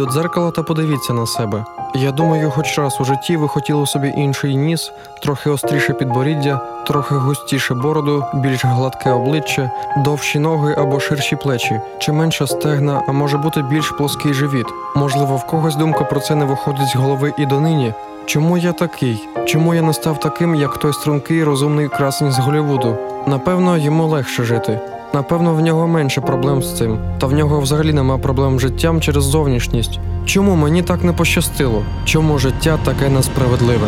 до дзеркала та подивіться на себе. Я думаю, хоч раз у житті ви хотіли собі інший ніс, трохи остріше підборіддя, трохи густіше бороду, більш гладке обличчя, довші ноги або ширші плечі, чи менше стегна, а може бути більш плоский живіт. Можливо, в когось думка про це не виходить з голови і донині. Чому я такий? Чому я не став таким, як той стрункий, розумний красень з Голлівуду? Напевно, йому легше жити. Напевно, в нього менше проблем з цим, та в нього взагалі нема проблем з життям через зовнішність. Чому мені так не пощастило? Чому життя таке несправедливе?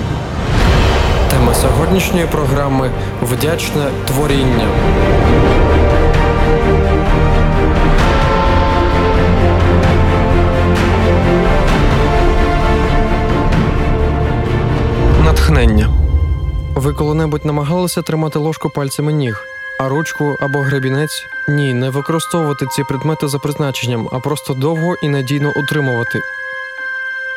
Тема сьогоднішньої програми вдячне творіння. Натхнення. Ви коли-небудь намагалися тримати ложку пальцями ніг, а ручку або гребінець? Ні, не використовувати ці предмети за призначенням, а просто довго і надійно утримувати.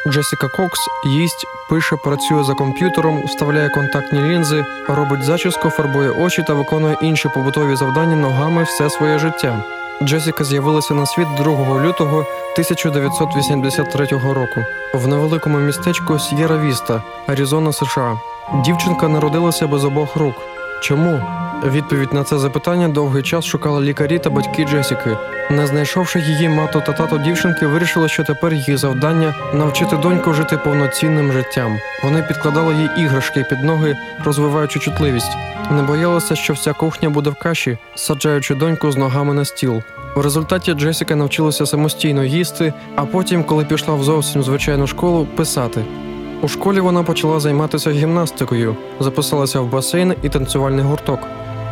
Джесіка Кокс їсть, пише, працює за комп'ютером, вставляє контактні лінзи, робить зачіску, фарбує очі та виконує інші побутові завдання ногами все своє життя. Джесіка з'явилася на світ 2 лютого 1983 року в невеликому містечку С'єра Віста, Аризона, США. Дівчинка народилася без обох рук. Чому? Відповідь на це запитання довгий час шукали лікарі та батьки Джесіки. Не знайшовши її мато та тато дівчинки, вирішили, що тепер її завдання навчити доньку жити повноцінним життям. Вони підкладали їй іграшки під ноги, розвиваючи чутливість. Не боялися, що вся кухня буде в каші, саджаючи доньку з ногами на стіл. В результаті Джесіка навчилася самостійно їсти, а потім, коли пішла в зовсім звичайну школу, писати. У школі вона почала займатися гімнастикою, записалася в басейн і танцювальний гурток.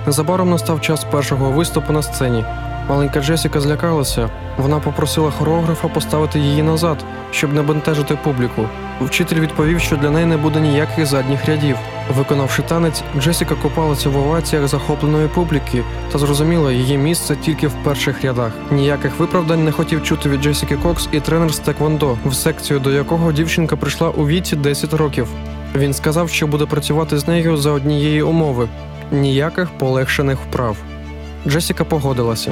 Незабаром настав час першого виступу на сцені. Маленька Джесіка злякалася. Вона попросила хореографа поставити її назад, щоб не бентежити публіку. Вчитель відповів, що для неї не буде ніяких задніх рядів. Виконавши танець, Джесіка купалася в оваціях захопленої публіки та зрозуміла її місце тільки в перших рядах. Ніяких виправдань не хотів чути від Джесіки Кокс і тренер з Теквондо, в секцію до якого дівчинка прийшла у віці 10 років. Він сказав, що буде працювати з нею за однієї умови ніяких полегшених вправ. Джесіка погодилася.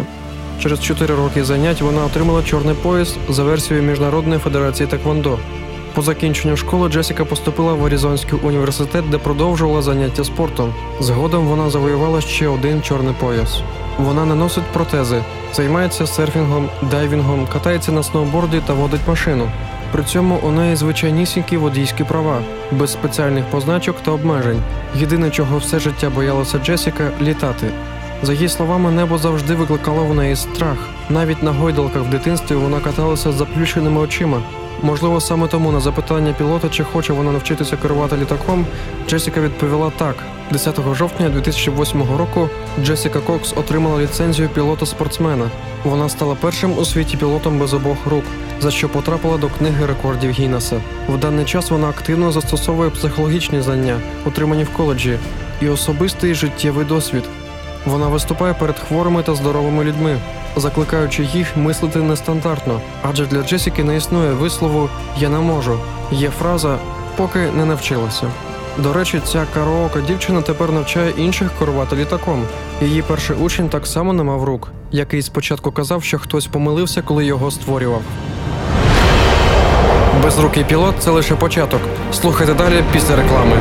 Через 4 роки занять вона отримала чорний пояс за версією Міжнародної федерації Теквондо. По закінченню школи Джесіка поступила в Аризонський університет, де продовжувала заняття спортом. Згодом вона завоювала ще один чорний пояс. Вона не носить протези, займається серфінгом, дайвінгом, катається на сноуборді та водить машину. При цьому у неї звичайнісінькі водійські права, без спеціальних позначок та обмежень. Єдине, чого все життя боялася Джесіка літати. За її словами, небо завжди викликало в неї страх. Навіть на гойдалках в дитинстві вона каталася з заплющеними очима. Можливо, саме тому на запитання пілота, чи хоче вона навчитися керувати літаком, Джесіка відповіла так. 10 жовтня 2008 року Джесіка Кокс отримала ліцензію пілота-спортсмена. Вона стала першим у світі пілотом без обох рук, за що потрапила до книги рекордів Гіннеса. В даний час вона активно застосовує психологічні знання, отримані в коледжі, і особистий життєвий досвід. Вона виступає перед хворими та здоровими людьми, закликаючи їх мислити нестандартно, адже для Джесіки не існує вислову Я не можу. Є фраза поки не навчилася. До речі, ця караока дівчина тепер навчає інших керувати літаком. Її перший учень так само не мав рук, який спочатку казав, що хтось помилився, коли його створював. Безрукий пілот це лише початок. Слухайте далі після реклами.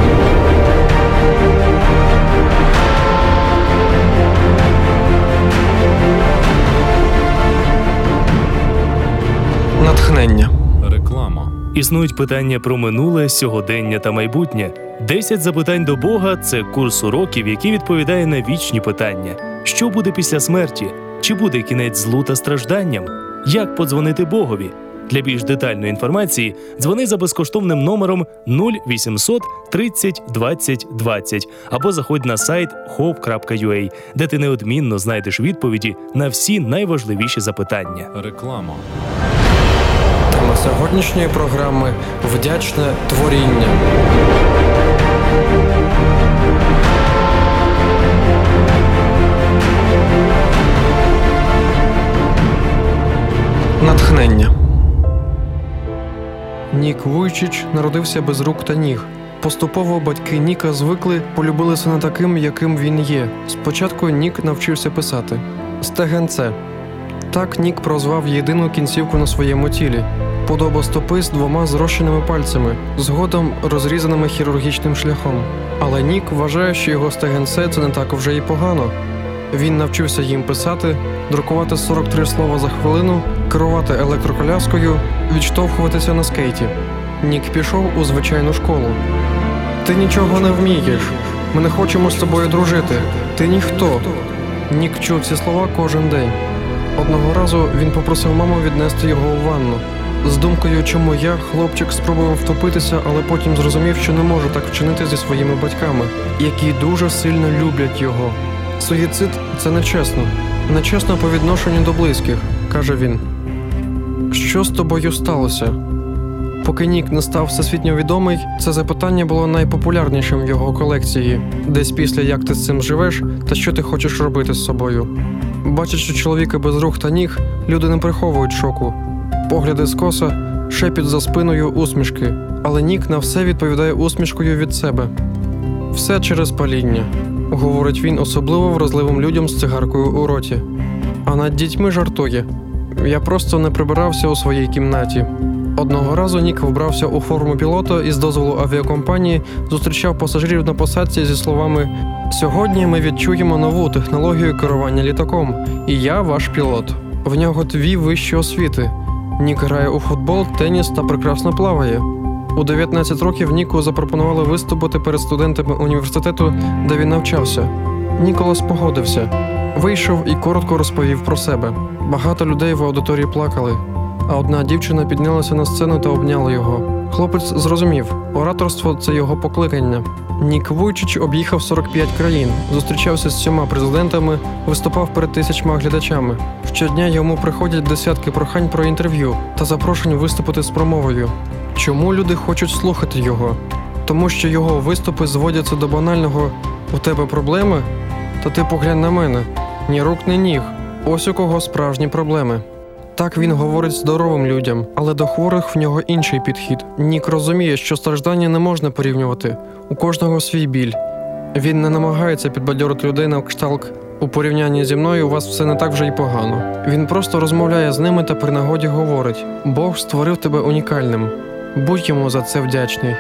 Натхнення. Реклама. Існують питання про минуле, сьогодення та майбутнє. 10 запитань до Бога це курс уроків, який відповідає на вічні питання: що буде після смерті? Чи буде кінець злу та стражданням? Як подзвонити Богові? Для більш детальної інформації дзвони за безкоштовним номером 0800 30 20 20 або заходь на сайт hope.ua, де ти неодмінно знайдеш відповіді на всі найважливіші запитання. Реклама. Сьогоднішньої програми вдячне творіння. Натхнення. Нік Вуйчич народився без рук та ніг. Поступово батьки Ніка звикли полюбили сина таким, яким він є. Спочатку Нік навчився писати стегенце. Так Нік прозвав єдину кінцівку на своєму тілі. Подобостопи з двома зрощеними пальцями, згодом розрізаними хірургічним шляхом. Але Нік вважає, що його стегенце це не так вже і погано. Він навчився їм писати, друкувати 43 слова за хвилину, керувати електроколяскою, відштовхуватися на скейті. Нік пішов у звичайну школу. Ти нічого не вмієш. Ми не хочемо з тобою дружити. Ти ніхто. Нік чув ці слова кожен день. Одного разу він попросив маму віднести його у ванну. З думкою, чому я, хлопчик, спробував втопитися, але потім зрозумів, що не може так вчинити зі своїми батьками, які дуже сильно люблять його. Суїцид це нечесно. Нечесно по відношенню до близьких, каже він. Що з тобою сталося? Поки Нік не став всесвітньо відомий, це запитання було найпопулярнішим в його колекції, десь після як ти з цим живеш та що ти хочеш робити з собою. Бачачи чоловіка без рук та ніг, люди не приховують шоку. Погляди скоса, шепіт за спиною усмішки, але Нік на все відповідає усмішкою від себе. Все через паління, говорить він особливо вразливим людям з цигаркою у роті. А над дітьми жартує. Я просто не прибирався у своїй кімнаті. Одного разу Нік вбрався у форму пілота і з дозволу авіакомпанії зустрічав пасажирів на посадці зі словами: Сьогодні ми відчуємо нову технологію керування літаком, і я ваш пілот. В нього дві вищі освіти. Нік грає у футбол, теніс та прекрасно плаває. У 19 років Ніку запропонували виступити перед студентами університету, де він навчався. Ніколас погодився, вийшов і коротко розповів про себе. Багато людей в аудиторії плакали, а одна дівчина піднялася на сцену та обняла його. Хлопець зрозумів, ораторство це його покликання. Нік Вуйчич об'їхав 45 країн, зустрічався з сьома президентами, виступав перед тисячма глядачами. Щодня йому приходять десятки прохань про інтерв'ю та запрошень виступити з промовою. Чому люди хочуть слухати його? Тому що його виступи зводяться до банального у тебе проблеми? Та ти поглянь на мене. Ні рук, ні ніг. Ось у кого справжні проблеми. Так він говорить здоровим людям, але до хворих в нього інший підхід. Нік розуміє, що страждання не можна порівнювати. У кожного свій біль. Він не намагається підбадьорити людей на кшталт. У порівнянні зі мною у вас все не так вже й погано. Він просто розмовляє з ними та при нагоді говорить: Бог створив тебе унікальним. Будь йому за це вдячний.